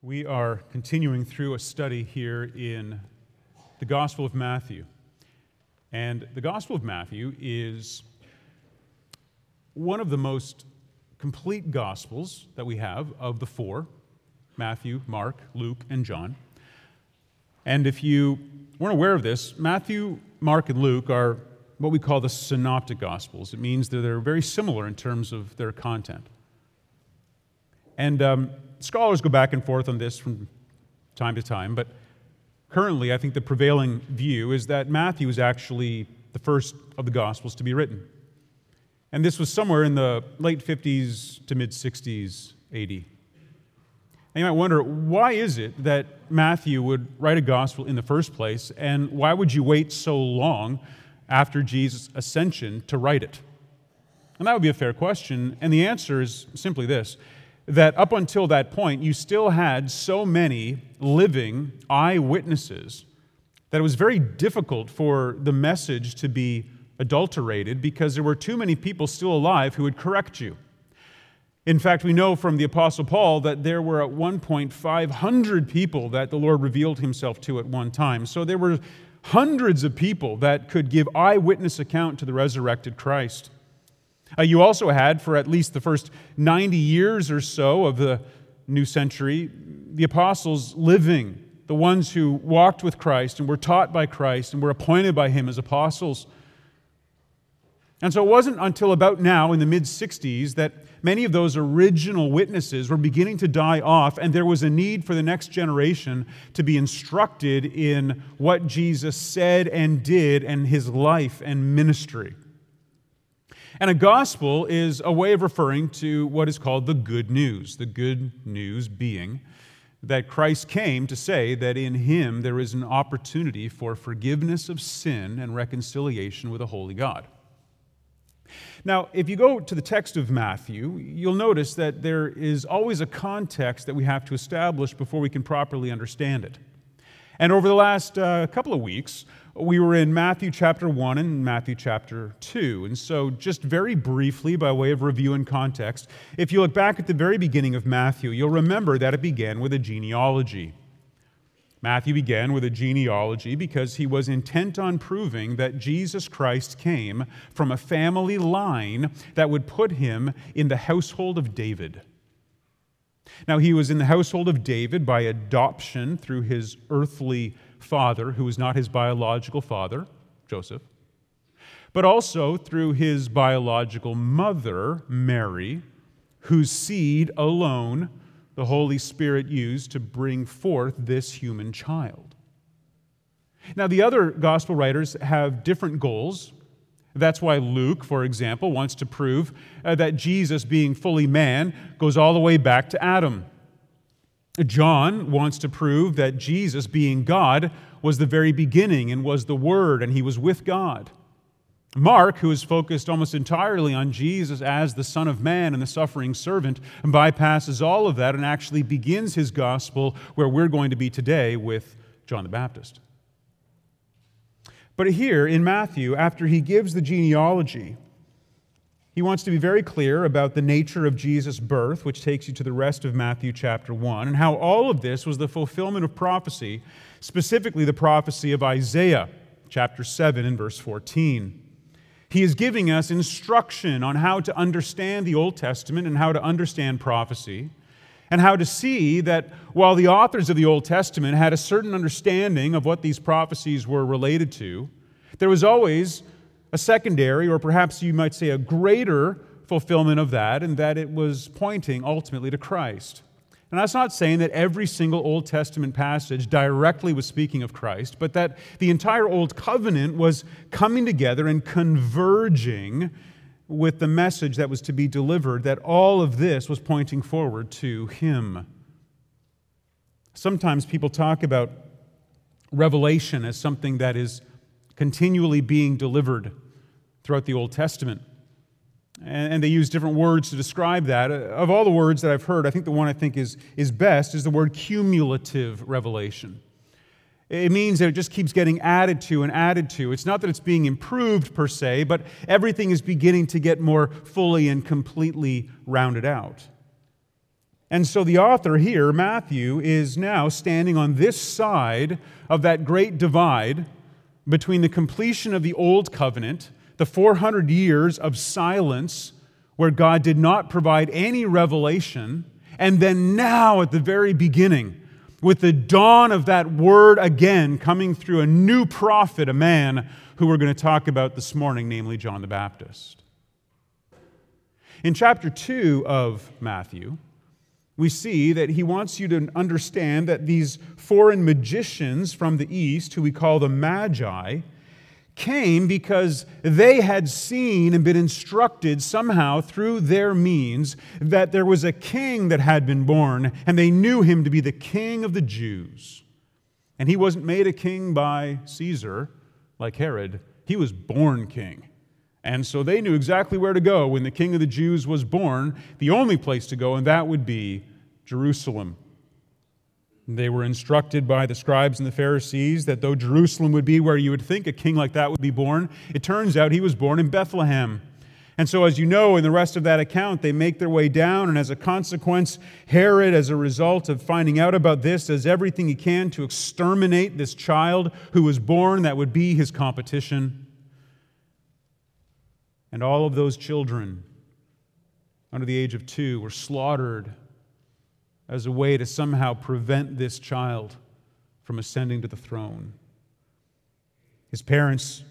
We are continuing through a study here in the Gospel of Matthew. And the Gospel of Matthew is one of the most complete Gospels that we have of the four Matthew, Mark, Luke, and John. And if you weren't aware of this, Matthew, Mark, and Luke are what we call the synoptic Gospels. It means that they're very similar in terms of their content. And um, scholars go back and forth on this from time to time, but currently I think the prevailing view is that Matthew is actually the first of the Gospels to be written. And this was somewhere in the late 50s to mid 60s AD. And you might wonder, why is it that Matthew would write a gospel in the first place, and why would you wait so long after Jesus' ascension to write it? And that would be a fair question. And the answer is simply this that up until that point, you still had so many living eyewitnesses that it was very difficult for the message to be adulterated because there were too many people still alive who would correct you. In fact, we know from the Apostle Paul that there were at one point 500 people that the Lord revealed himself to at one time. So there were hundreds of people that could give eyewitness account to the resurrected Christ. Uh, you also had, for at least the first 90 years or so of the new century, the apostles living, the ones who walked with Christ and were taught by Christ and were appointed by him as apostles. And so it wasn't until about now, in the mid 60s, that many of those original witnesses were beginning to die off, and there was a need for the next generation to be instructed in what Jesus said and did and his life and ministry. And a gospel is a way of referring to what is called the good news, the good news being that Christ came to say that in him there is an opportunity for forgiveness of sin and reconciliation with a holy God. Now, if you go to the text of Matthew, you'll notice that there is always a context that we have to establish before we can properly understand it. And over the last uh, couple of weeks, we were in Matthew chapter 1 and Matthew chapter 2. And so, just very briefly, by way of review and context, if you look back at the very beginning of Matthew, you'll remember that it began with a genealogy. Matthew began with a genealogy because he was intent on proving that Jesus Christ came from a family line that would put him in the household of David. Now, he was in the household of David by adoption through his earthly father, who was not his biological father, Joseph, but also through his biological mother, Mary, whose seed alone the Holy Spirit used to bring forth this human child. Now, the other gospel writers have different goals. That's why Luke, for example, wants to prove uh, that Jesus, being fully man, goes all the way back to Adam. John wants to prove that Jesus, being God, was the very beginning and was the Word, and he was with God. Mark, who is focused almost entirely on Jesus as the Son of Man and the suffering servant, bypasses all of that and actually begins his gospel where we're going to be today with John the Baptist. But here in Matthew, after he gives the genealogy, he wants to be very clear about the nature of Jesus' birth, which takes you to the rest of Matthew chapter 1, and how all of this was the fulfillment of prophecy, specifically the prophecy of Isaiah chapter 7 and verse 14. He is giving us instruction on how to understand the Old Testament and how to understand prophecy, and how to see that while the authors of the Old Testament had a certain understanding of what these prophecies were related to, there was always a secondary, or perhaps you might say a greater fulfillment of that, and that it was pointing ultimately to Christ. And that's not saying that every single Old Testament passage directly was speaking of Christ, but that the entire Old Covenant was coming together and converging with the message that was to be delivered, that all of this was pointing forward to Him. Sometimes people talk about revelation as something that is continually being delivered throughout the Old Testament. And, they use different words to describe that. Uh, of all the words that I've heard, I think the one I think is, is best is the word cumulative revelation. It means that it just keeps getting added to and added to. It's not that it's being improved per se, but everything is beginning to get more fully and completely rounded out. And so the author here, Matthew, is now standing on this side of that great divide between the completion of the Old Covenant, the 400 years of silence where God did not provide any revelation, and then now at the very beginning, with the dawn of that word again coming through a new prophet, a man who we're going to talk about this morning, namely John the Baptist. In chapter 2 of Matthew, we see that he wants you to understand that these foreign magicians from the east, who we call the Magi, came because they had seen and been instructed somehow through their means that there was a king that had been born, and they knew him to be the king of the Jews. And he wasn't made a king by Caesar like Herod, he was born king. And so they knew exactly where to go when the king of the Jews was born, the only place to go, and that would be Jerusalem. They were instructed by the scribes and the Pharisees that though Jerusalem would be where you would think a king like that would be born, it turns out he was born in Bethlehem. And so, as you know, in the rest of that account, they make their way down, and as a consequence, Herod, as a result of finding out about this, does everything he can to exterminate this child who was born that would be his competition. And all of those children under the age of two were slaughtered as a way to somehow prevent this child from ascending to the throne. His parents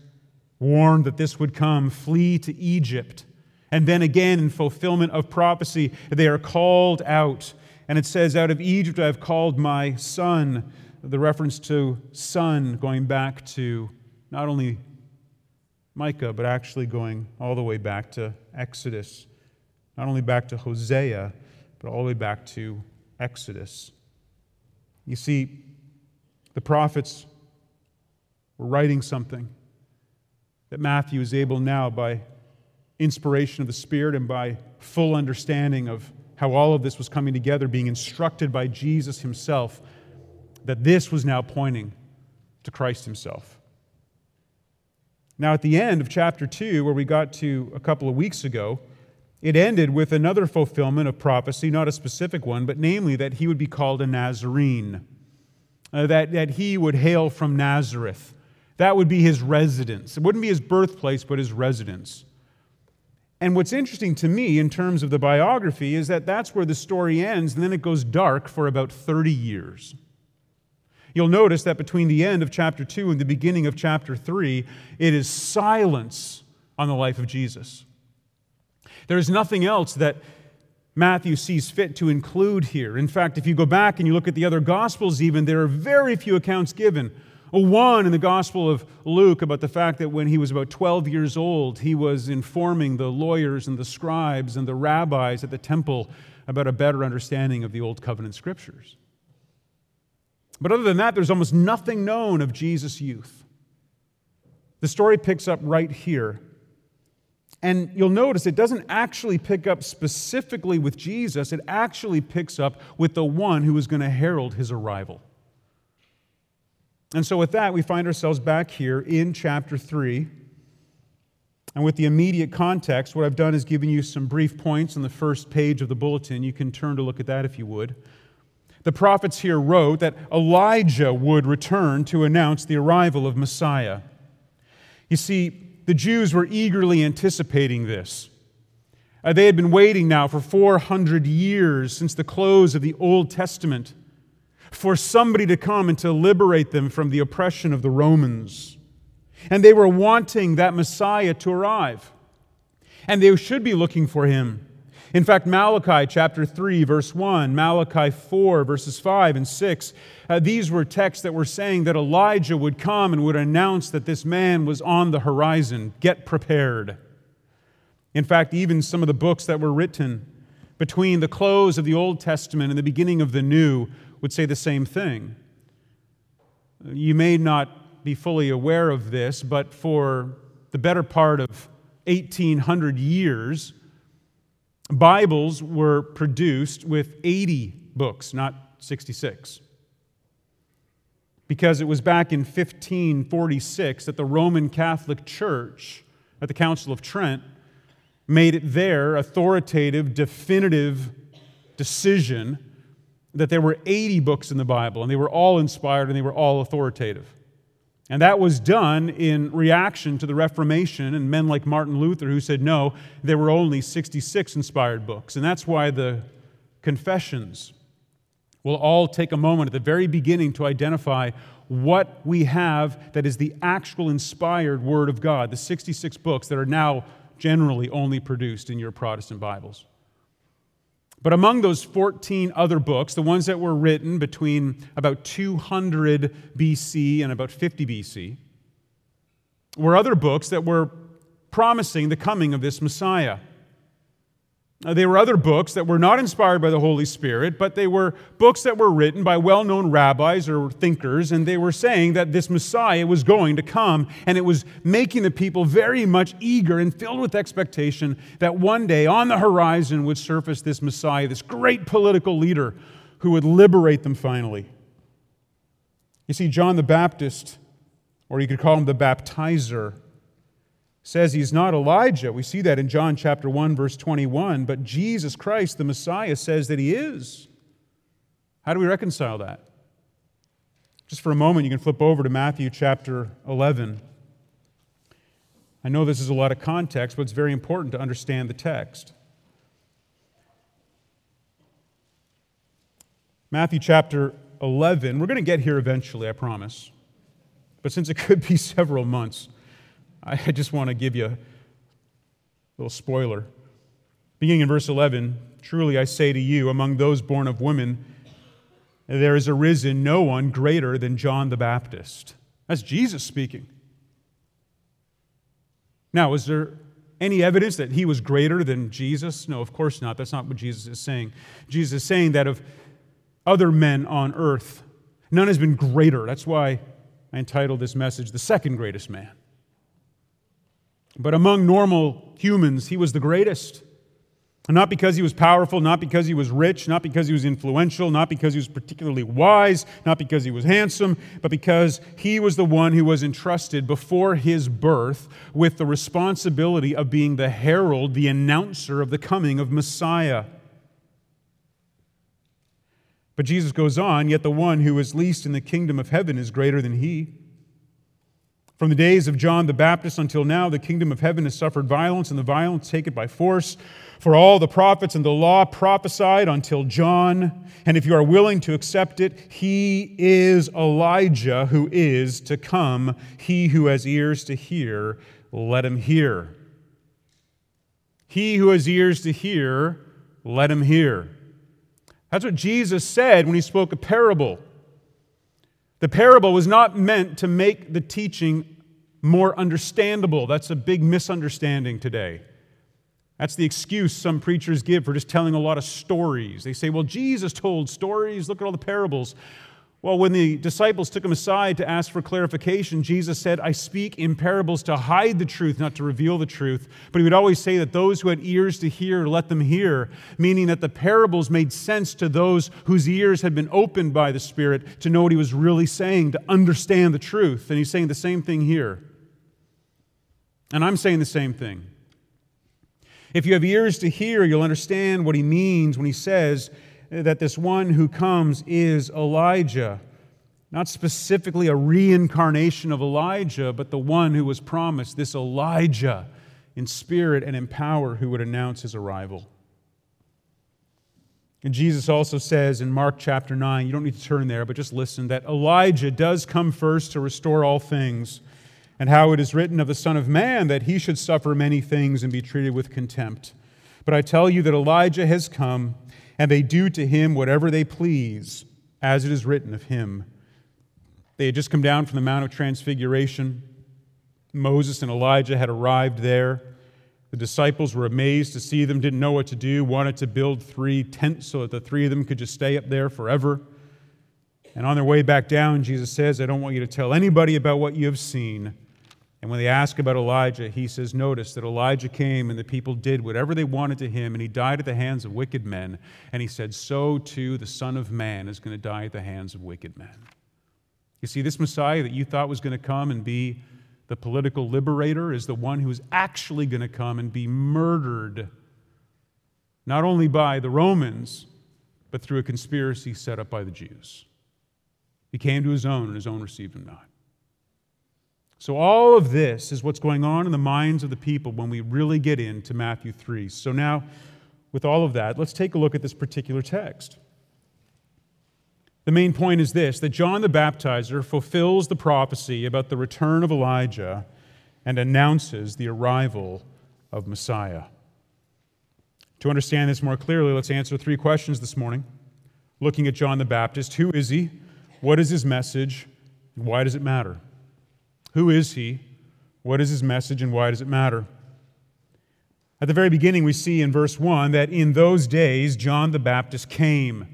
warned that this would come, flee to Egypt. And then again, in fulfillment of prophecy, they are called out. And it says, Out of Egypt I have called my son. The reference to son going back to not only Micah, but actually going all the way back to Exodus, not only back to Hosea, but all the way back to Exodus. You see, the prophets were writing something that Matthew is able now, by inspiration of the Spirit and by full understanding of how all of this was coming together, being instructed by Jesus himself, that this was now pointing to Christ himself. Now, at the end of chapter 2, where we got to a couple of weeks ago, it ended with another fulfillment of prophecy, not a specific one, but namely that he would be called a Nazarene, uh, that, that he would hail from Nazareth. That would be his residence. It wouldn't be his birthplace, but his residence. And what's interesting to me in terms of the biography is that that's where the story ends, and then it goes dark for about 30 years. You'll notice that between the end of chapter 2 and the beginning of chapter 3, it is silence on the life of Jesus. There is nothing else that Matthew sees fit to include here. In fact, if you go back and you look at the other Gospels, even, there are very few accounts given. One in the Gospel of Luke about the fact that when he was about 12 years old, he was informing the lawyers and the scribes and the rabbis at the temple about a better understanding of the Old Covenant scriptures. But other than that, there's almost nothing known of Jesus' youth. The story picks up right here. And you'll notice it doesn't actually pick up specifically with Jesus, it actually picks up with the one who is going to herald his arrival. And so, with that, we find ourselves back here in chapter 3. And with the immediate context, what I've done is given you some brief points on the first page of the bulletin. You can turn to look at that if you would. The prophets here wrote that Elijah would return to announce the arrival of Messiah. You see, the Jews were eagerly anticipating this. Uh, they had been waiting now for 400 years since the close of the Old Testament for somebody to come and to liberate them from the oppression of the Romans. And they were wanting that Messiah to arrive. And they should be looking for him. In fact, Malachi chapter 3, verse 1, Malachi 4, verses 5 and 6, uh, these were texts that were saying that Elijah would come and would announce that this man was on the horizon. Get prepared. In fact, even some of the books that were written between the close of the Old Testament and the beginning of the New would say the same thing. You may not be fully aware of this, but for the better part of 1800 years, Bibles were produced with 80 books, not 66. Because it was back in 1546 that the Roman Catholic Church, at the Council of Trent, made it their authoritative, definitive decision that there were 80 books in the Bible, and they were all inspired and they were all authoritative. And that was done in reaction to the Reformation and men like Martin Luther who said, no, there were only 66 inspired books. And that's why the confessions will all take a moment at the very beginning to identify what we have that is the actual inspired Word of God, the 66 books that are now generally only produced in your Protestant Bibles. But among those 14 other books, the ones that were written between about 200 BC and about 50 BC, were other books that were promising the coming of this Messiah. Uh, they were other books that were not inspired by the Holy Spirit, but they were books that were written by well known rabbis or thinkers, and they were saying that this Messiah was going to come, and it was making the people very much eager and filled with expectation that one day on the horizon would surface this Messiah, this great political leader who would liberate them finally. You see, John the Baptist, or you could call him the baptizer, says he's not Elijah. We see that in John chapter 1 verse 21, but Jesus Christ the Messiah says that he is. How do we reconcile that? Just for a moment you can flip over to Matthew chapter 11. I know this is a lot of context, but it's very important to understand the text. Matthew chapter 11. We're going to get here eventually, I promise. But since it could be several months, I just want to give you a little spoiler. Beginning in verse 11, truly I say to you, among those born of women, there has arisen no one greater than John the Baptist. That's Jesus speaking. Now, is there any evidence that he was greater than Jesus? No, of course not. That's not what Jesus is saying. Jesus is saying that of other men on earth, none has been greater. That's why I entitled this message, The Second Greatest Man. But among normal humans, he was the greatest. Not because he was powerful, not because he was rich, not because he was influential, not because he was particularly wise, not because he was handsome, but because he was the one who was entrusted before his birth with the responsibility of being the herald, the announcer of the coming of Messiah. But Jesus goes on, yet the one who is least in the kingdom of heaven is greater than he. From the days of John the Baptist until now, the kingdom of heaven has suffered violence, and the violence take it by force. For all the prophets and the law prophesied until John. And if you are willing to accept it, he is Elijah who is to come. He who has ears to hear, let him hear. He who has ears to hear, let him hear. That's what Jesus said when he spoke a parable. The parable was not meant to make the teaching more understandable. That's a big misunderstanding today. That's the excuse some preachers give for just telling a lot of stories. They say, well, Jesus told stories. Look at all the parables. Well, when the disciples took him aside to ask for clarification, Jesus said, I speak in parables to hide the truth, not to reveal the truth. But he would always say that those who had ears to hear, let them hear, meaning that the parables made sense to those whose ears had been opened by the Spirit to know what he was really saying, to understand the truth. And he's saying the same thing here. And I'm saying the same thing. If you have ears to hear, you'll understand what he means when he says, that this one who comes is Elijah. Not specifically a reincarnation of Elijah, but the one who was promised, this Elijah in spirit and in power who would announce his arrival. And Jesus also says in Mark chapter 9, you don't need to turn there, but just listen, that Elijah does come first to restore all things, and how it is written of the Son of Man that he should suffer many things and be treated with contempt. But I tell you that Elijah has come and they do to him whatever they please, as it is written of him. They had just come down from the Mount of Transfiguration. Moses and Elijah had arrived there. The disciples were amazed to see them, didn't know what to do, wanted to build three tents so that the three of them could just stay up there forever. And on their way back down, Jesus says, I don't want you to tell anybody about what you have seen and when they ask about Elijah, he says, Notice that Elijah came and the people did whatever they wanted to him, and he died at the hands of wicked men. And he said, So too the Son of Man is going to die at the hands of wicked men. You see, this Messiah that you thought was going to come and be the political liberator is the one who is actually going to come and be murdered, not only by the Romans, but through a conspiracy set up by the Jews. He came to his own, and his own received him not. So, all of this is what's going on in the minds of the people when we really get into Matthew 3. So, now, with all of that, let's take a look at this particular text. The main point is this that John the Baptizer fulfills the prophecy about the return of Elijah and announces the arrival of Messiah. To understand this more clearly, let's answer three questions this morning. Looking at John the Baptist who is he? What is his message? And why does it matter? Who is he? What is his message? And why does it matter? At the very beginning, we see in verse 1 that in those days John the Baptist came.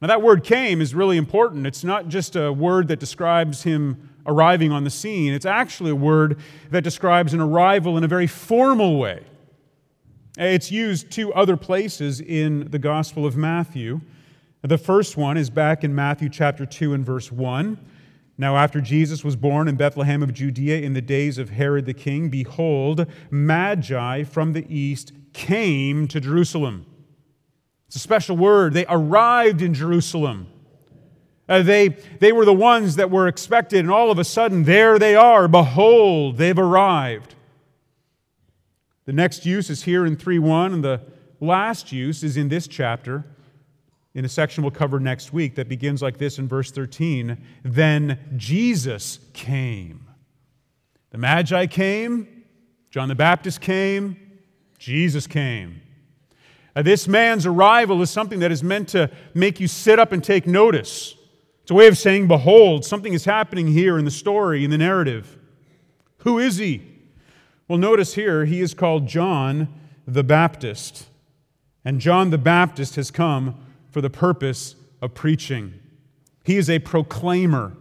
Now, that word came is really important. It's not just a word that describes him arriving on the scene, it's actually a word that describes an arrival in a very formal way. It's used two other places in the Gospel of Matthew. The first one is back in Matthew chapter 2 and verse 1. Now, after Jesus was born in Bethlehem of Judea in the days of Herod the king, behold, Magi from the east came to Jerusalem. It's a special word. They arrived in Jerusalem. Uh, they, they were the ones that were expected, and all of a sudden, there they are. Behold, they've arrived. The next use is here in 3 1, and the last use is in this chapter, in a section we'll cover next week, that begins like this in verse 13. Then Jesus came. The Magi came, John the Baptist came, Jesus came. Now, this man's arrival is something that is meant to make you sit up and take notice. It's a way of saying, Behold, something is happening here in the story, in the narrative. Who is he? Well, notice here, he is called John the Baptist. And John the Baptist has come for the purpose of preaching. He is a proclaimer.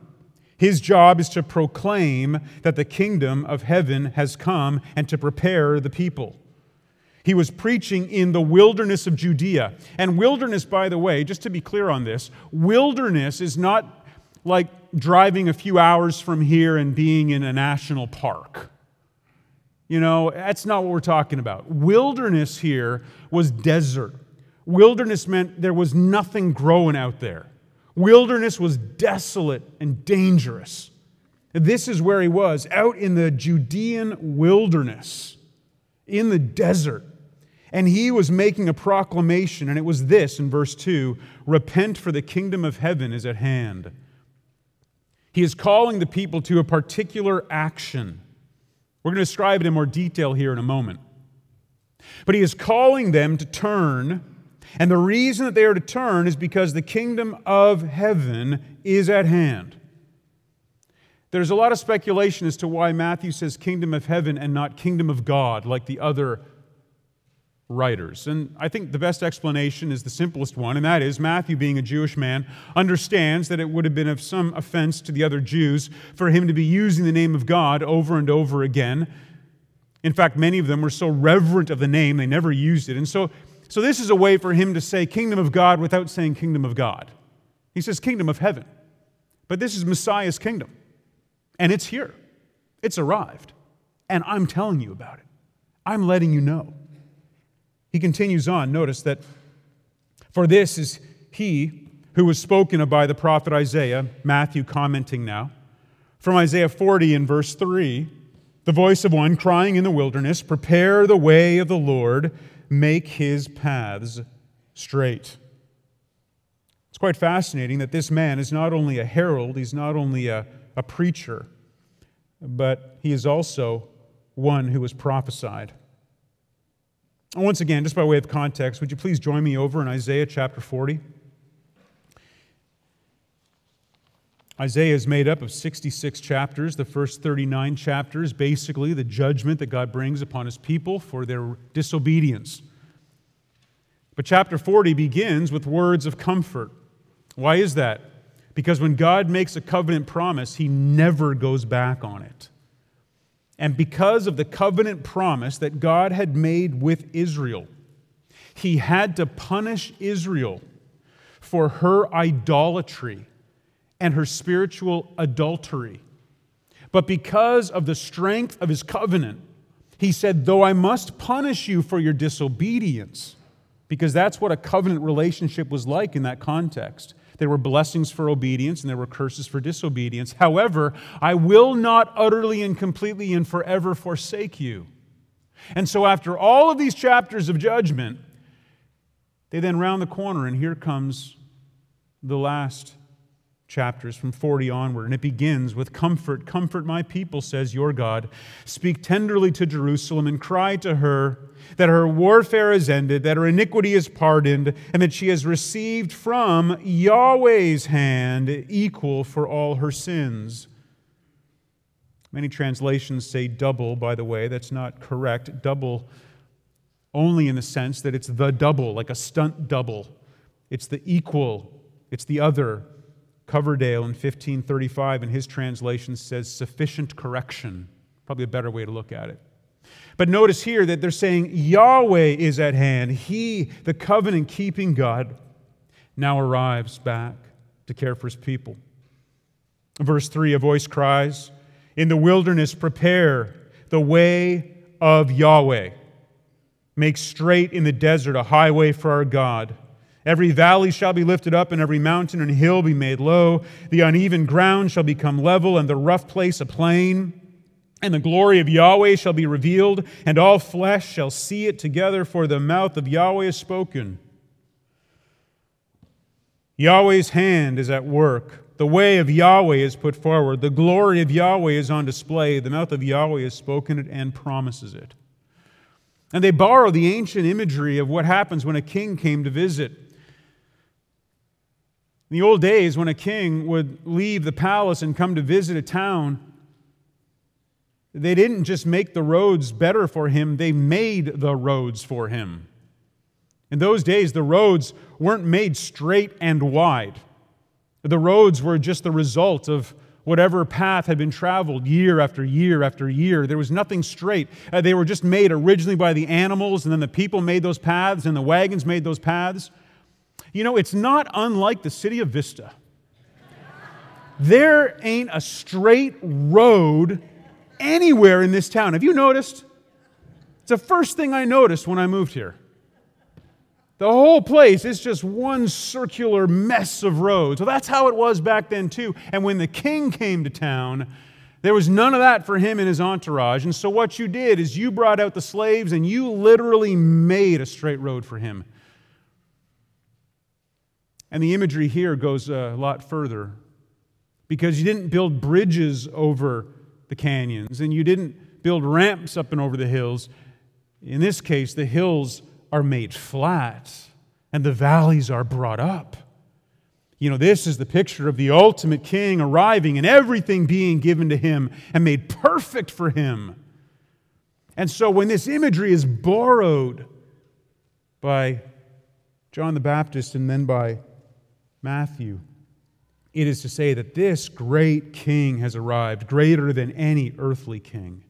His job is to proclaim that the kingdom of heaven has come and to prepare the people. He was preaching in the wilderness of Judea. And wilderness, by the way, just to be clear on this, wilderness is not like driving a few hours from here and being in a national park. You know, that's not what we're talking about. Wilderness here was desert. Wilderness meant there was nothing growing out there. Wilderness was desolate and dangerous. This is where he was, out in the Judean wilderness, in the desert. And he was making a proclamation, and it was this in verse 2 Repent, for the kingdom of heaven is at hand. He is calling the people to a particular action. We're going to describe it in more detail here in a moment. But he is calling them to turn, and the reason that they are to turn is because the kingdom of heaven is at hand. There's a lot of speculation as to why Matthew says kingdom of heaven and not kingdom of God, like the other writers. And I think the best explanation is the simplest one, and that is Matthew, being a Jewish man, understands that it would have been of some offense to the other Jews for him to be using the name of God over and over again. In fact, many of them were so reverent of the name, they never used it. And so, so this is a way for him to say kingdom of God without saying kingdom of God. He says kingdom of heaven. But this is Messiah's kingdom, and it's here, it's arrived. And I'm telling you about it, I'm letting you know. He continues on. Notice that for this is he who was spoken of by the prophet Isaiah, Matthew commenting now. From Isaiah 40 in verse 3, the voice of one crying in the wilderness, Prepare the way of the Lord, make his paths straight. It's quite fascinating that this man is not only a herald, he's not only a, a preacher, but he is also one who was prophesied. Once again, just by way of context, would you please join me over in Isaiah chapter 40? Isaiah is made up of 66 chapters. The first 39 chapters, basically, the judgment that God brings upon his people for their disobedience. But chapter 40 begins with words of comfort. Why is that? Because when God makes a covenant promise, he never goes back on it. And because of the covenant promise that God had made with Israel, he had to punish Israel for her idolatry and her spiritual adultery. But because of the strength of his covenant, he said, Though I must punish you for your disobedience, because that's what a covenant relationship was like in that context. There were blessings for obedience and there were curses for disobedience. However, I will not utterly and completely and forever forsake you. And so, after all of these chapters of judgment, they then round the corner, and here comes the last chapters from 40 onward. And it begins with Comfort, comfort my people, says your God. Speak tenderly to Jerusalem and cry to her that her warfare is ended, that her iniquity is pardoned, and that she has received from Yahweh's hand equal for all her sins. Many translations say double, by the way. That's not correct. Double only in the sense that it's the double, like a stunt double. It's the equal, it's the other. Coverdale in 1535 in his translation says sufficient correction. Probably a better way to look at it. But notice here that they're saying Yahweh is at hand. He, the covenant keeping God, now arrives back to care for his people. Verse 3 a voice cries, In the wilderness, prepare the way of Yahweh. Make straight in the desert a highway for our God. Every valley shall be lifted up, and every mountain and hill be made low. The uneven ground shall become level, and the rough place a plain. And the glory of Yahweh shall be revealed, and all flesh shall see it together, for the mouth of Yahweh is spoken. Yahweh's hand is at work. The way of Yahweh is put forward. The glory of Yahweh is on display. The mouth of Yahweh has spoken it and promises it. And they borrow the ancient imagery of what happens when a king came to visit. In the old days, when a king would leave the palace and come to visit a town, they didn't just make the roads better for him, they made the roads for him. In those days, the roads weren't made straight and wide. The roads were just the result of whatever path had been traveled year after year after year. There was nothing straight. Uh, they were just made originally by the animals, and then the people made those paths, and the wagons made those paths. You know, it's not unlike the city of Vista. There ain't a straight road anywhere in this town. Have you noticed? It's the first thing I noticed when I moved here. The whole place is just one circular mess of roads. Well, that's how it was back then, too. And when the king came to town, there was none of that for him and his entourage. And so, what you did is you brought out the slaves and you literally made a straight road for him. And the imagery here goes a lot further because you didn't build bridges over the canyons and you didn't build ramps up and over the hills. In this case, the hills are made flat and the valleys are brought up. You know, this is the picture of the ultimate king arriving and everything being given to him and made perfect for him. And so when this imagery is borrowed by John the Baptist and then by Matthew. It is to say that this great king has arrived, greater than any earthly king.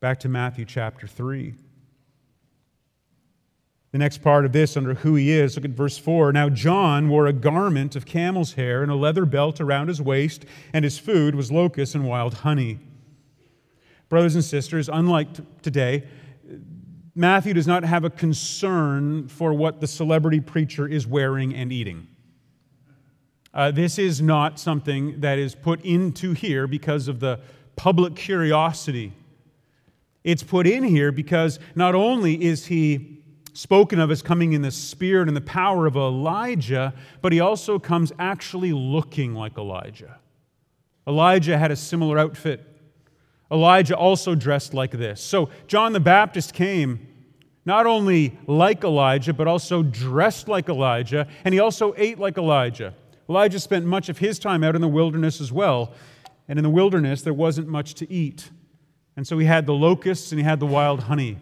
Back to Matthew chapter 3. The next part of this, under who he is, look at verse 4. Now, John wore a garment of camel's hair and a leather belt around his waist, and his food was locusts and wild honey. Brothers and sisters, unlike today, Matthew does not have a concern for what the celebrity preacher is wearing and eating. Uh, this is not something that is put into here because of the public curiosity. It's put in here because not only is he spoken of as coming in the spirit and the power of Elijah, but he also comes actually looking like Elijah. Elijah had a similar outfit Elijah also dressed like this. So John the Baptist came not only like Elijah, but also dressed like Elijah, and he also ate like Elijah. Elijah spent much of his time out in the wilderness as well. And in the wilderness, there wasn't much to eat. And so he had the locusts and he had the wild honey.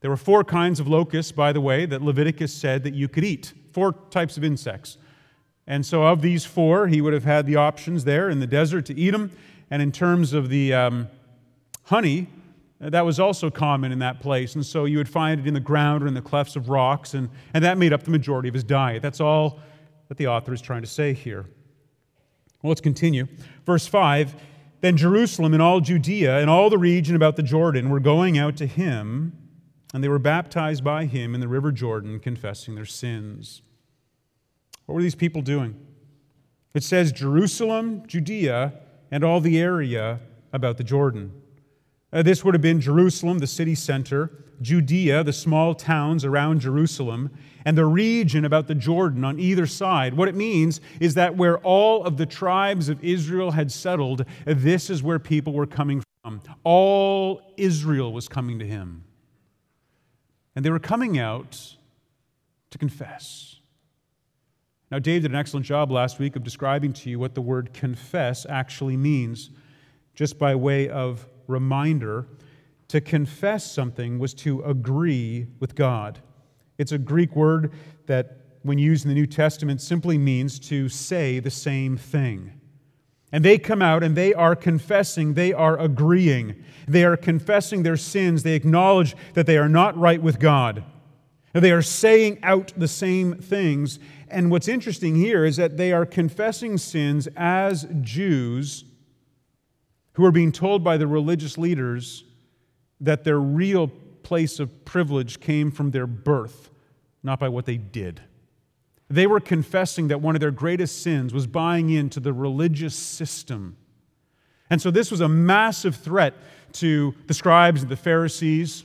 There were four kinds of locusts, by the way, that Leviticus said that you could eat. Four types of insects. And so, of these four, he would have had the options there in the desert to eat them. And in terms of the um, honey, that was also common in that place. And so you would find it in the ground or in the clefts of rocks, and, and that made up the majority of his diet. That's all that the author is trying to say here. Well, let's continue. Verse 5 Then Jerusalem and all Judea and all the region about the Jordan were going out to him and they were baptized by him in the river Jordan, confessing their sins. What were these people doing? It says Jerusalem, Judea, and all the area about the Jordan. Uh, this would have been Jerusalem, the city center, Judea, the small towns around Jerusalem, and the region about the Jordan on either side. What it means is that where all of the tribes of Israel had settled, this is where people were coming from. All Israel was coming to him. And they were coming out to confess. Now, Dave did an excellent job last week of describing to you what the word confess actually means, just by way of reminder. To confess something was to agree with God. It's a Greek word that, when used in the New Testament, simply means to say the same thing. And they come out and they are confessing, they are agreeing. They are confessing their sins. They acknowledge that they are not right with God. They are saying out the same things. And what's interesting here is that they are confessing sins as Jews who are being told by the religious leaders that their real place of privilege came from their birth, not by what they did. They were confessing that one of their greatest sins was buying into the religious system. And so this was a massive threat to the scribes and the Pharisees,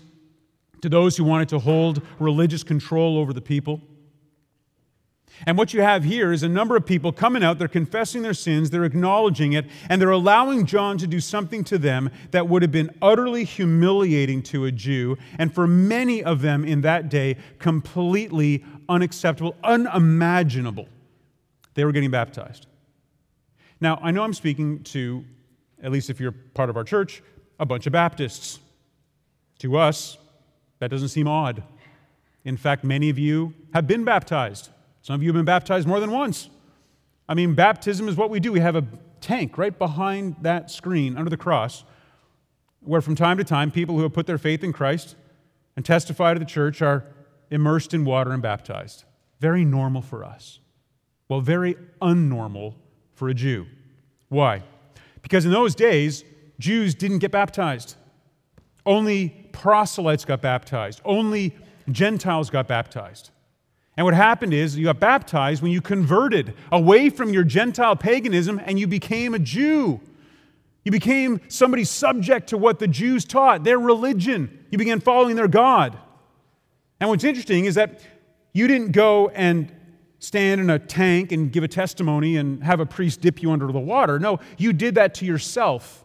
to those who wanted to hold religious control over the people. And what you have here is a number of people coming out, they're confessing their sins, they're acknowledging it, and they're allowing John to do something to them that would have been utterly humiliating to a Jew, and for many of them in that day, completely unacceptable, unimaginable. They were getting baptized. Now, I know I'm speaking to, at least if you're part of our church, a bunch of Baptists. To us, that doesn't seem odd. In fact, many of you have been baptized. Some of you have been baptized more than once. I mean, baptism is what we do. We have a tank right behind that screen under the cross where from time to time people who have put their faith in Christ and testify to the church are immersed in water and baptized. Very normal for us. Well, very unnormal for a Jew. Why? Because in those days, Jews didn't get baptized. Only proselytes got baptized. Only Gentiles got baptized. And what happened is you got baptized when you converted away from your Gentile paganism and you became a Jew. You became somebody subject to what the Jews taught, their religion. You began following their God. And what's interesting is that you didn't go and stand in a tank and give a testimony and have a priest dip you under the water. No, you did that to yourself.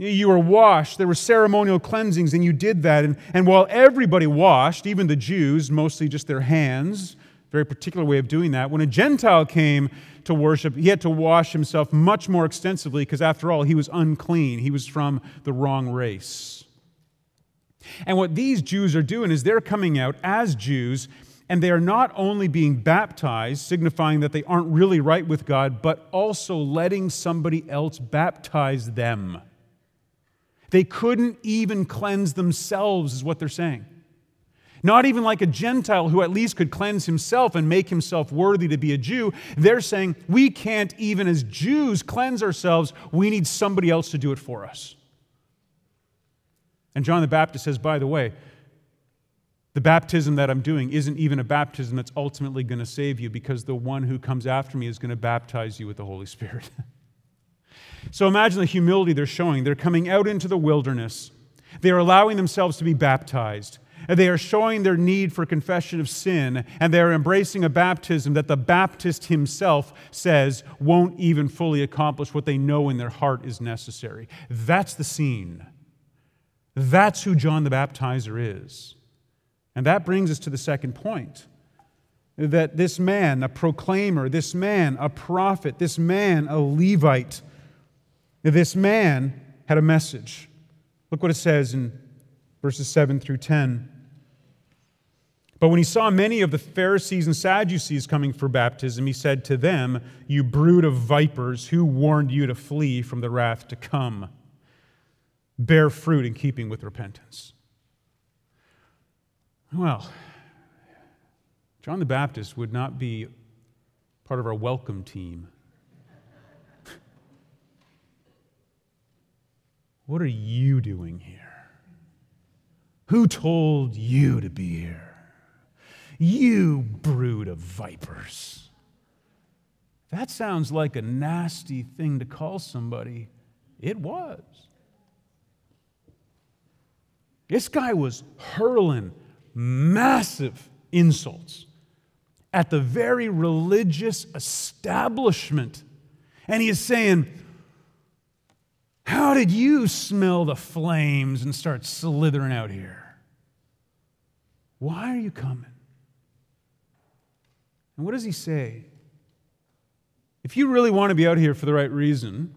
You were washed. There were ceremonial cleansings, and you did that. And, and while everybody washed, even the Jews, mostly just their hands, very particular way of doing that, when a Gentile came to worship, he had to wash himself much more extensively because, after all, he was unclean. He was from the wrong race. And what these Jews are doing is they're coming out as Jews, and they are not only being baptized, signifying that they aren't really right with God, but also letting somebody else baptize them. They couldn't even cleanse themselves, is what they're saying. Not even like a Gentile who at least could cleanse himself and make himself worthy to be a Jew. They're saying, we can't even as Jews cleanse ourselves. We need somebody else to do it for us. And John the Baptist says, by the way, the baptism that I'm doing isn't even a baptism that's ultimately going to save you because the one who comes after me is going to baptize you with the Holy Spirit. So imagine the humility they're showing. They're coming out into the wilderness, they are allowing themselves to be baptized. And they are showing their need for confession of sin, and they are embracing a baptism that the Baptist himself says won't even fully accomplish what they know in their heart is necessary. That's the scene. That's who John the Baptizer is. And that brings us to the second point that this man, a proclaimer, this man, a prophet, this man, a Levite, this man had a message. Look what it says in verses 7 through 10. But when he saw many of the Pharisees and Sadducees coming for baptism, he said to them, You brood of vipers, who warned you to flee from the wrath to come? Bear fruit in keeping with repentance. Well, John the Baptist would not be part of our welcome team What are you doing here? Who told you to be here? You brood of vipers. That sounds like a nasty thing to call somebody. It was. This guy was hurling massive insults at the very religious establishment. And he is saying, How did you smell the flames and start slithering out here? Why are you coming? And what does he say? If you really want to be out here for the right reason,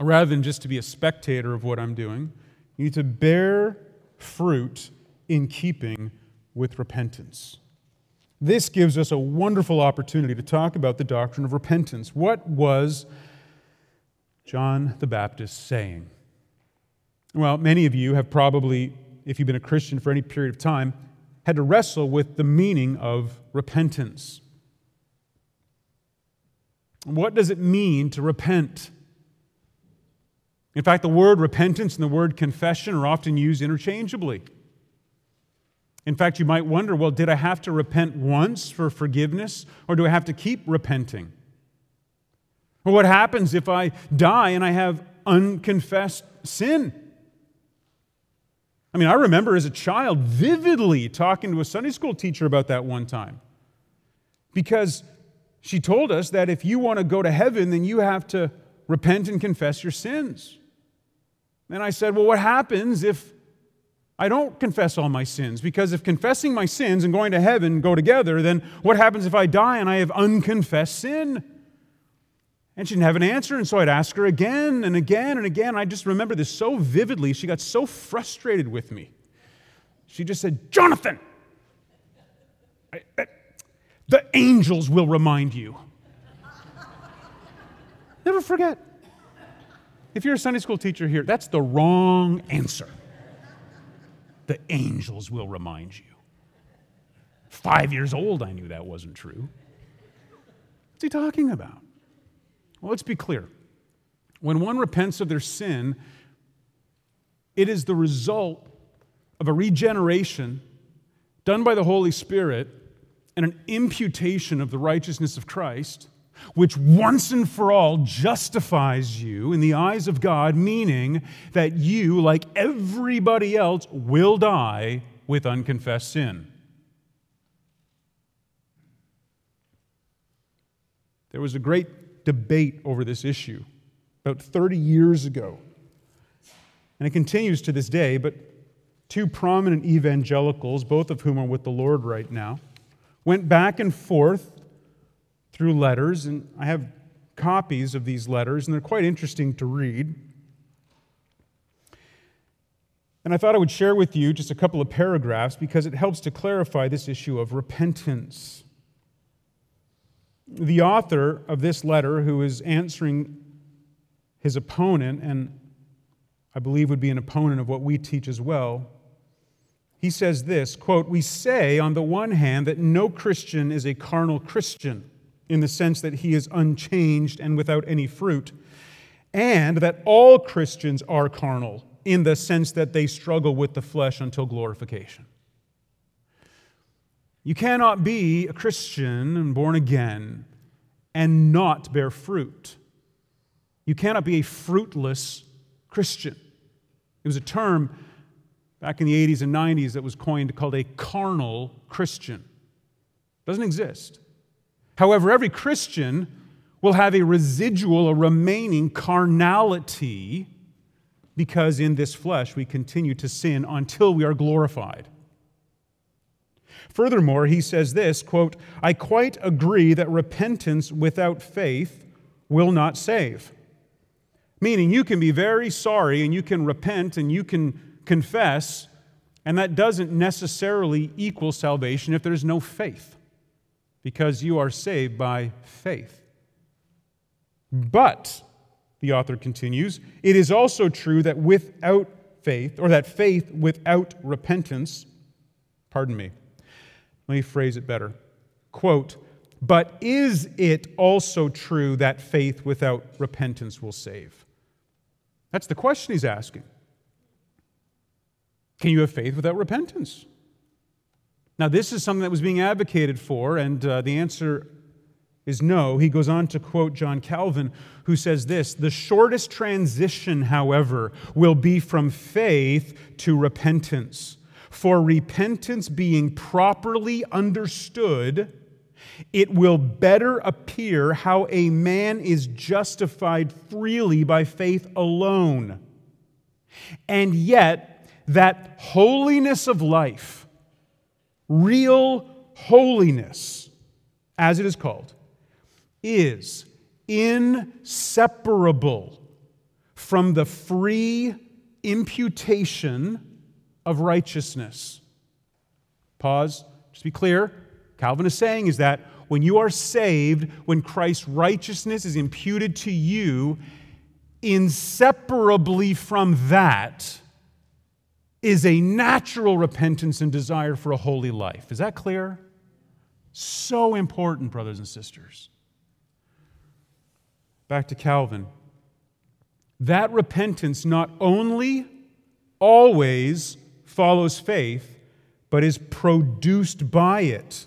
rather than just to be a spectator of what I'm doing, you need to bear fruit in keeping with repentance. This gives us a wonderful opportunity to talk about the doctrine of repentance. What was John the Baptist saying? Well, many of you have probably, if you've been a Christian for any period of time, had to wrestle with the meaning of repentance. What does it mean to repent? In fact, the word repentance and the word confession are often used interchangeably. In fact, you might wonder well, did I have to repent once for forgiveness, or do I have to keep repenting? Or what happens if I die and I have unconfessed sin? I mean, I remember as a child vividly talking to a Sunday school teacher about that one time. Because she told us that if you want to go to heaven, then you have to repent and confess your sins. And I said, Well, what happens if I don't confess all my sins? Because if confessing my sins and going to heaven go together, then what happens if I die and I have unconfessed sin? And she didn't have an answer, and so I'd ask her again and again and again. I just remember this so vividly. She got so frustrated with me. She just said, Jonathan, I, I, the angels will remind you. Never forget. If you're a Sunday school teacher here, that's the wrong answer. The angels will remind you. Five years old, I knew that wasn't true. What's he talking about? Well, let's be clear. When one repents of their sin, it is the result of a regeneration done by the Holy Spirit and an imputation of the righteousness of Christ, which once and for all justifies you in the eyes of God, meaning that you, like everybody else, will die with unconfessed sin. There was a great debate over this issue about 30 years ago. And it continues to this day, but two prominent evangelicals, both of whom are with the Lord right now, went back and forth through letters, and I have copies of these letters, and they're quite interesting to read. And I thought I would share with you just a couple of paragraphs because it helps to clarify this issue of repentance. The author of this letter, who is answering his opponent, and I believe would be an opponent of what we teach as well, he says this quote, We say, on the one hand, that no Christian is a carnal Christian in the sense that he is unchanged and without any fruit, and that all Christians are carnal in the sense that they struggle with the flesh until glorification. You cannot be a Christian and born again and not bear fruit. You cannot be a fruitless Christian. It was a term back in the 80s and 90s that was coined called a carnal Christian. It doesn't exist. However, every Christian will have a residual, a remaining carnality because in this flesh we continue to sin until we are glorified. Furthermore, he says this quote, I quite agree that repentance without faith will not save. Meaning, you can be very sorry and you can repent and you can confess, and that doesn't necessarily equal salvation if there's no faith, because you are saved by faith. But, the author continues, it is also true that without faith, or that faith without repentance, pardon me, let me phrase it better. Quote, but is it also true that faith without repentance will save? That's the question he's asking. Can you have faith without repentance? Now, this is something that was being advocated for, and uh, the answer is no. He goes on to quote John Calvin, who says this The shortest transition, however, will be from faith to repentance. For repentance being properly understood, it will better appear how a man is justified freely by faith alone. And yet, that holiness of life, real holiness, as it is called, is inseparable from the free imputation of righteousness. Pause, just to be clear. Calvin is saying is that when you are saved, when Christ's righteousness is imputed to you, inseparably from that is a natural repentance and desire for a holy life. Is that clear? So important, brothers and sisters. Back to Calvin. That repentance not only always follows faith, but is produced by it.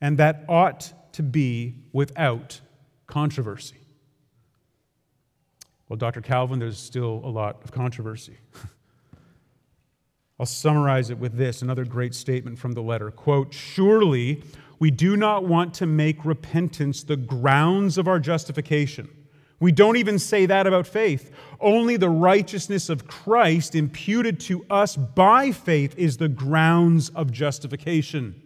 And that ought to be without controversy. Well, Dr. Calvin, there's still a lot of controversy. I'll summarize it with this another great statement from the letter. Quote, Surely we do not want to make repentance the grounds of our justification. We don't even say that about faith. Only the righteousness of Christ imputed to us by faith is the grounds of justification.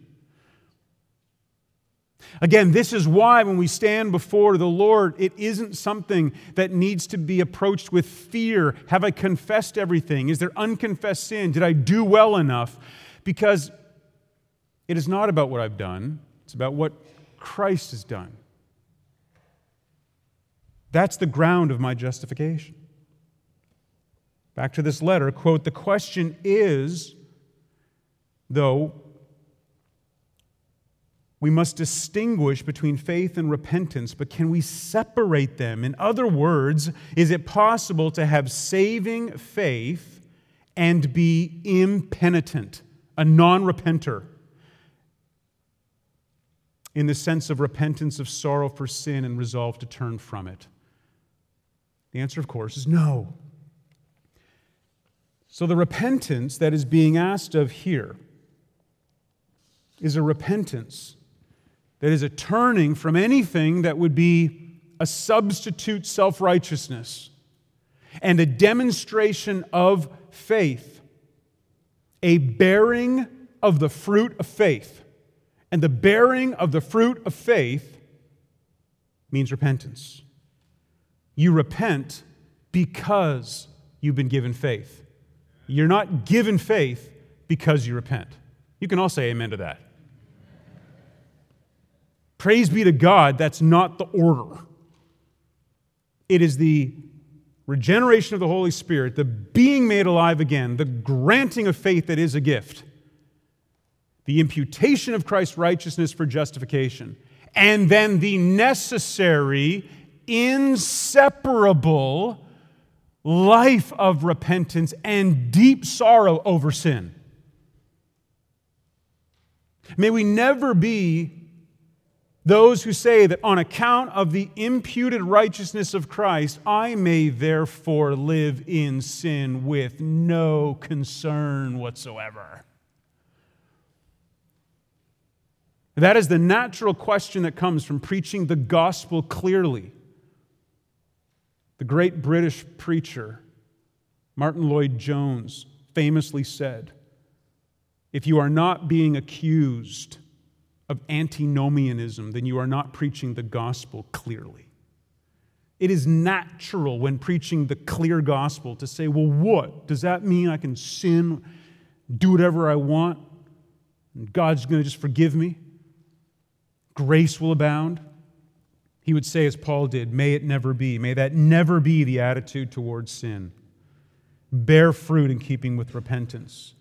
Again, this is why when we stand before the Lord, it isn't something that needs to be approached with fear. Have I confessed everything? Is there unconfessed sin? Did I do well enough? Because it is not about what I've done, it's about what Christ has done. That's the ground of my justification. Back to this letter, quote, the question is, though, we must distinguish between faith and repentance, but can we separate them? In other words, is it possible to have saving faith and be impenitent, a non repenter? In the sense of repentance of sorrow for sin and resolve to turn from it? The answer, of course, is no. So, the repentance that is being asked of here is a repentance that is a turning from anything that would be a substitute self righteousness and a demonstration of faith, a bearing of the fruit of faith. And the bearing of the fruit of faith means repentance. You repent because you've been given faith. You're not given faith because you repent. You can all say amen to that. Praise be to God, that's not the order. It is the regeneration of the Holy Spirit, the being made alive again, the granting of faith that is a gift, the imputation of Christ's righteousness for justification, and then the necessary inseparable life of repentance and deep sorrow over sin. May we never be those who say that on account of the imputed righteousness of Christ, I may therefore live in sin with no concern whatsoever. That is the natural question that comes from preaching the gospel clearly. The great British preacher, Martyn Lloyd-Jones, famously said, If you are not being accused of antinomianism, then you are not preaching the gospel clearly. It is natural when preaching the clear gospel to say, well, what? Does that mean I can sin, do whatever I want, and God's going to just forgive me? Grace will abound? He would say, as Paul did, may it never be. May that never be the attitude towards sin. Bear fruit in keeping with repentance.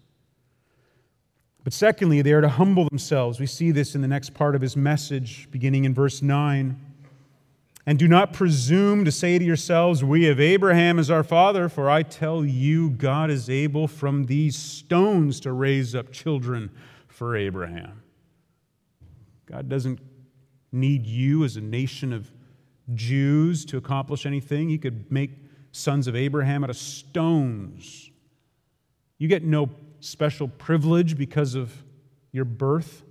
But secondly, they are to humble themselves. We see this in the next part of his message, beginning in verse 9. And do not presume to say to yourselves, We have Abraham as our father, for I tell you, God is able from these stones to raise up children for Abraham. God doesn't need you as a nation of Jews to accomplish anything. He could make sons of Abraham out of stones. You get no special privilege because of your birth.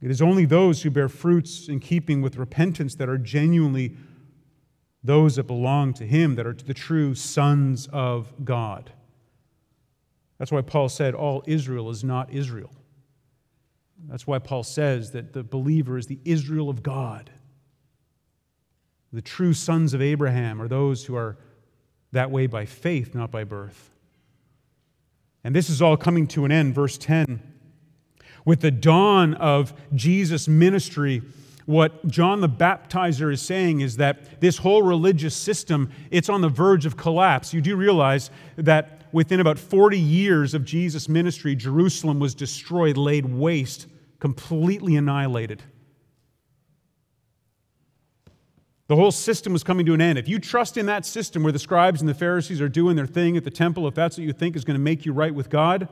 It is only those who bear fruits in keeping with repentance that are genuinely those that belong to Him, that are the true sons of God. That's why Paul said, All Israel is not Israel. That's why Paul says that the believer is the Israel of God. The true sons of Abraham are those who are that way by faith, not by birth. And this is all coming to an end. Verse 10 with the dawn of Jesus' ministry, what John the Baptizer is saying is that this whole religious system, it's on the verge of collapse. You do realize that within about 40 years of Jesus' ministry, Jerusalem was destroyed, laid waste, completely annihilated. The whole system was coming to an end. If you trust in that system where the scribes and the Pharisees are doing their thing at the temple, if that's what you think is going to make you right with God,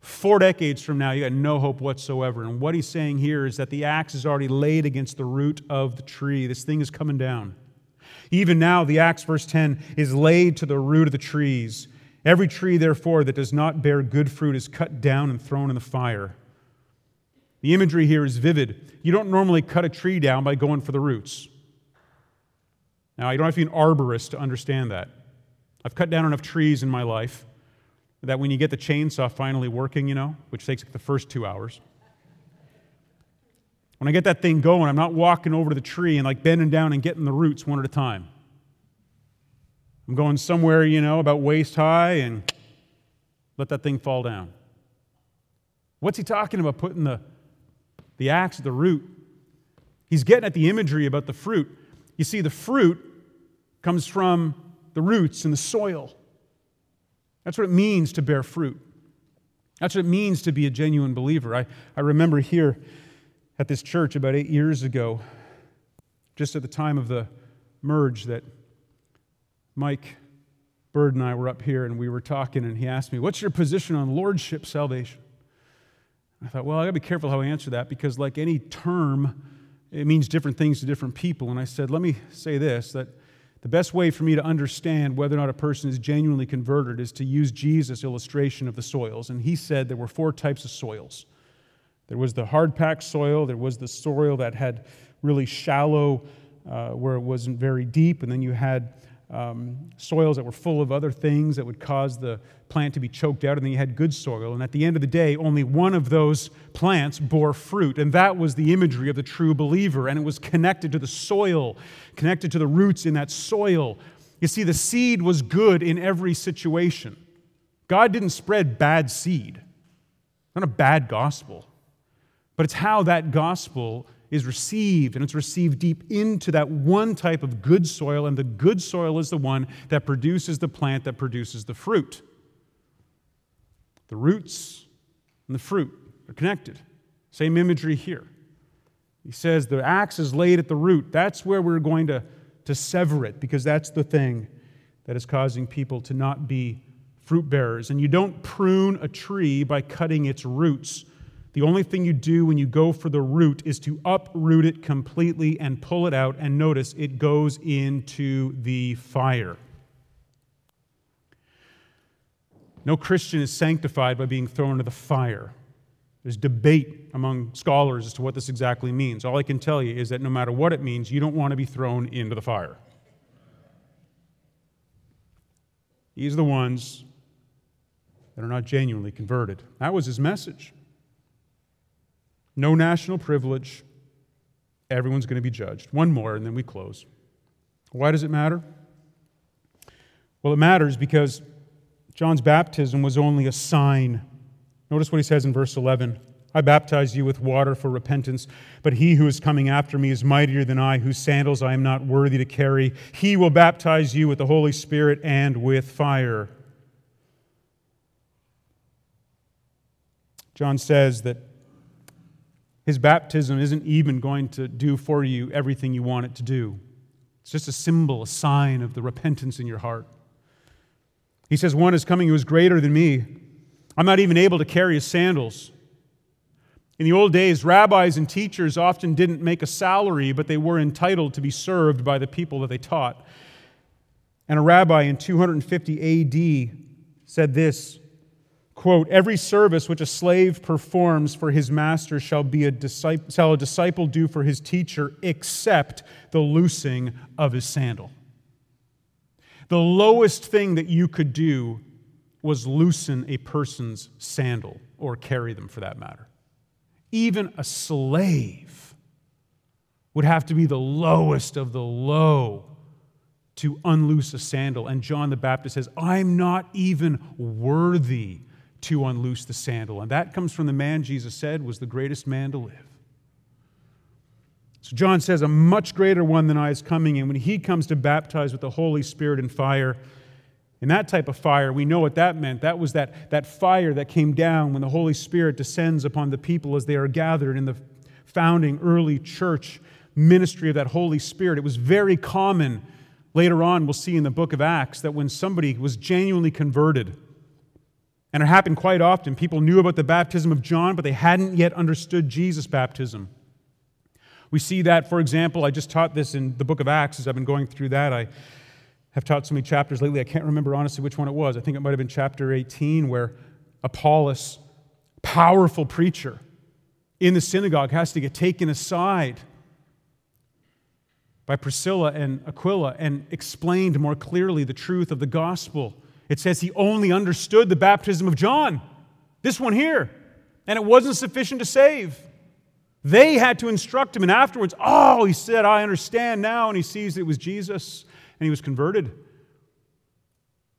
Four decades from now, you got no hope whatsoever. And what he's saying here is that the axe is already laid against the root of the tree. This thing is coming down. Even now, the axe, verse 10, is laid to the root of the trees. Every tree, therefore, that does not bear good fruit is cut down and thrown in the fire. The imagery here is vivid. You don't normally cut a tree down by going for the roots. Now, you don't have to be an arborist to understand that. I've cut down enough trees in my life that when you get the chainsaw finally working, you know, which takes like the first two hours, when I get that thing going, I'm not walking over to the tree and like bending down and getting the roots one at a time. I'm going somewhere, you know, about waist high and let that thing fall down. What's he talking about putting the, the axe the root? He's getting at the imagery about the fruit. You see, the fruit comes from the roots and the soil. That's what it means to bear fruit. That's what it means to be a genuine believer. I, I remember here at this church about eight years ago, just at the time of the merge, that Mike Bird and I were up here and we were talking, and he asked me, What's your position on lordship salvation? I thought, Well, I gotta be careful how I answer that because, like any term, it means different things to different people. And I said, Let me say this that the best way for me to understand whether or not a person is genuinely converted is to use Jesus' illustration of the soils. And he said there were four types of soils there was the hard packed soil, there was the soil that had really shallow, uh, where it wasn't very deep, and then you had um, soils that were full of other things that would cause the plant to be choked out, and then you had good soil. And at the end of the day, only one of those plants bore fruit. And that was the imagery of the true believer. And it was connected to the soil, connected to the roots in that soil. You see, the seed was good in every situation. God didn't spread bad seed, not a bad gospel, but it's how that gospel is received, and it's received deep into that one type of good soil, and the good soil is the one that produces the plant that produces the fruit. The roots and the fruit are connected. Same imagery here. He says the axe is laid at the root. That's where we're going to, to sever it, because that's the thing that is causing people to not be fruit bearers. And you don't prune a tree by cutting its roots the only thing you do when you go for the root is to uproot it completely and pull it out, and notice it goes into the fire. No Christian is sanctified by being thrown into the fire. There's debate among scholars as to what this exactly means. All I can tell you is that no matter what it means, you don't want to be thrown into the fire. These are the ones that are not genuinely converted. That was his message no national privilege. Everyone's going to be judged. One more, and then we close. Why does it matter? Well, it matters because John's baptism was only a sign. Notice what he says in verse 11 I baptize you with water for repentance, but he who is coming after me is mightier than I, whose sandals I am not worthy to carry. He will baptize you with the Holy Spirit and with fire. John says that His baptism isn't even going to do for you everything you want it to do. It's just a symbol, a sign of the repentance in your heart. He says, One is coming who is greater than me. I'm not even able to carry his sandals. In the old days, rabbis and teachers often didn't make a salary, but they were entitled to be served by the people that they taught. And a rabbi in 250 AD said this quote, Every service which a slave performs for his master shall, be a disciple, shall a disciple do for his teacher, except the loosing of his sandal. The lowest thing that you could do was loosen a person's sandal, or carry them for that matter. Even a slave would have to be the lowest of the low to unloose a sandal. And John the Baptist says, I'm not even worthy to unloose the sandal. And that comes from the man Jesus said was the greatest man to live. So John says, A much greater one than I is coming, and when he comes to baptize with the Holy Spirit and fire, and that type of fire, we know what that meant. That was that, that fire that came down when the Holy Spirit descends upon the people as they are gathered in the founding early church ministry of that Holy Spirit. It was very common later on, we'll see in the book of Acts, that when somebody was genuinely converted, and it happened quite often, people knew about the baptism of John, but they hadn't yet understood Jesus' baptism. We see that, for example, I just taught this in the book of Acts as I've been going through that. I have taught so many chapters lately, I can't remember honestly which one it was. I think it might have been chapter 18, where Apollos, powerful preacher in the synagogue, has to get taken aside by Priscilla and Aquila and explained more clearly the truth of the gospel. It says he only understood the baptism of John, this one here, and it wasn't sufficient to save. They had to instruct him, and afterwards, oh, he said, I understand now, and he sees it was Jesus and he was converted.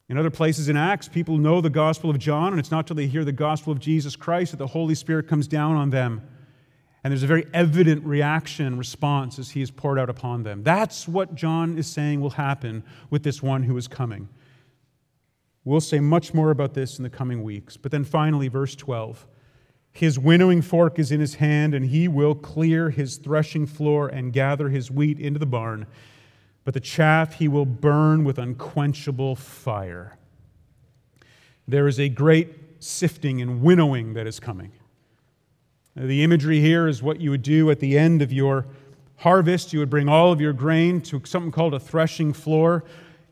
In other places in Acts, people know the gospel of John, and it's not till they hear the gospel of Jesus Christ that the Holy Spirit comes down on them. And there's a very evident reaction, response as he is poured out upon them. That's what John is saying will happen with this one who is coming. We'll say much more about this in the coming weeks. But then finally, verse 12 His winnowing fork is in his hand, and he will clear his threshing floor and gather his wheat into the barn but the chaff he will burn with unquenchable fire. There is a great sifting and winnowing that is coming. The imagery here is what you would do at the end of your harvest. You would bring all of your grain to something called a threshing floor.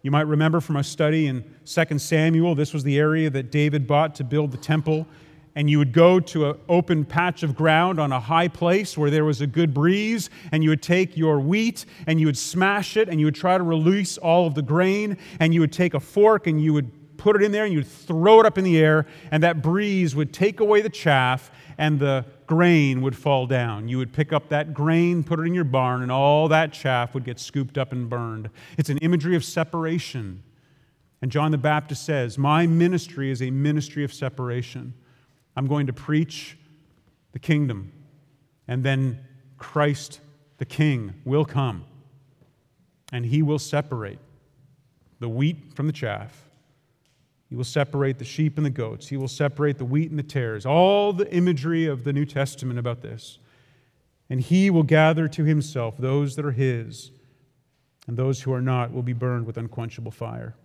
You might remember from a study in 2 Samuel, this was the area that David bought to build the temple. And you would go to an open patch of ground on a high place where there was a good breeze, and you would take your wheat and you would smash it, and you would try to release all of the grain, and you would take a fork and you would put it in there and you'd throw it up in the air, and that breeze would take away the chaff, and the grain would fall down. You would pick up that grain, put it in your barn, and all that chaff would get scooped up and burned. It's an imagery of separation. And John the Baptist says, My ministry is a ministry of separation. I'm going to preach the kingdom, and then Christ the King will come, and he will separate the wheat from the chaff. He will separate the sheep and the goats. He will separate the wheat and the tares. All the imagery of the New Testament about this. And he will gather to himself those that are his, and those who are not will be burned with unquenchable fire.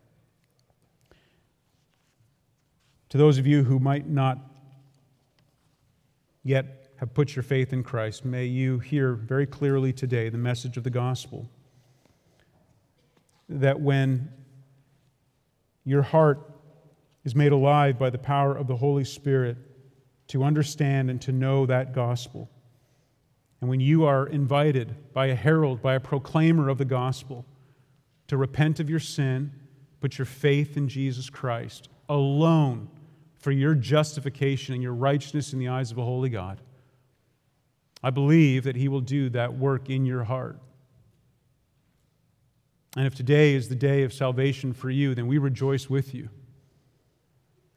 To those of you who might not yet have put your faith in Christ, may you hear very clearly today the message of the gospel. That when your heart is made alive by the power of the Holy Spirit to understand and to know that gospel, and when you are invited by a herald, by a proclaimer of the gospel, to repent of your sin, put your faith in Jesus Christ alone for your justification and your righteousness in the eyes of a holy God. I believe that He will do that work in your heart. And if today is the day of salvation for you, then we rejoice with you.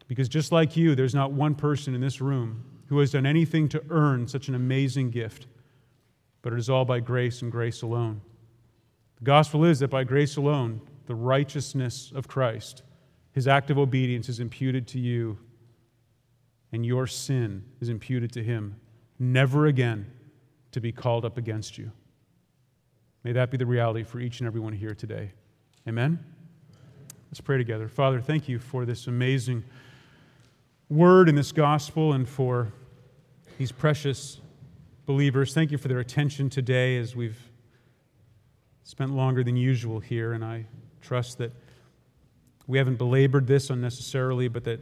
Because just like you, there's not one person in this room who has done anything to earn such an amazing gift, but it is all by grace and grace alone. The gospel is that by grace alone, the righteousness of Christ, his act of obedience, is imputed to you and your sin is imputed to him. Never again to be called up against you. May that be the reality for each and every one here today. Amen? Let's pray together. Father, thank you for this amazing word in this gospel and for these precious believers. Thank you for their attention today as we've spent longer than usual here. And I trust that we haven't belabored this unnecessarily, but that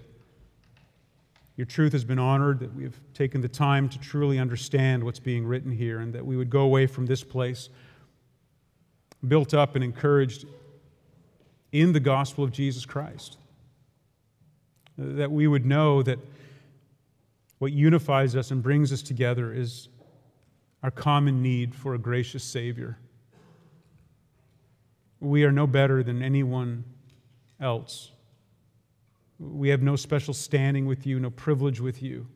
your truth has been honored, that we have taken the time to truly understand what's being written here, and that we would go away from this place built up and encouraged in the gospel of Jesus Christ. That we would know that what unifies us and brings us together is our common need for a gracious Savior. We are no better than anyone else. We have no special standing with you, no privilege with you.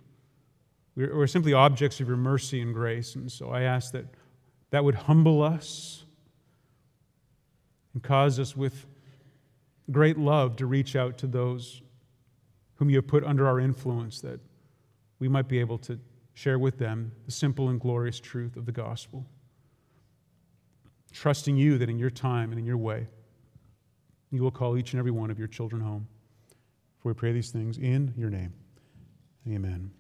We're, simply objects of your mercy and grace. And so I ask that that would humble us and cause us with great love to reach out to those whom you have put under our influence, that we might be able to share with them the simple and glorious truth of the gospel. Trusting you that in your time and in your way, you will call each and every one of your children home. For we pray these things in your name. Amen.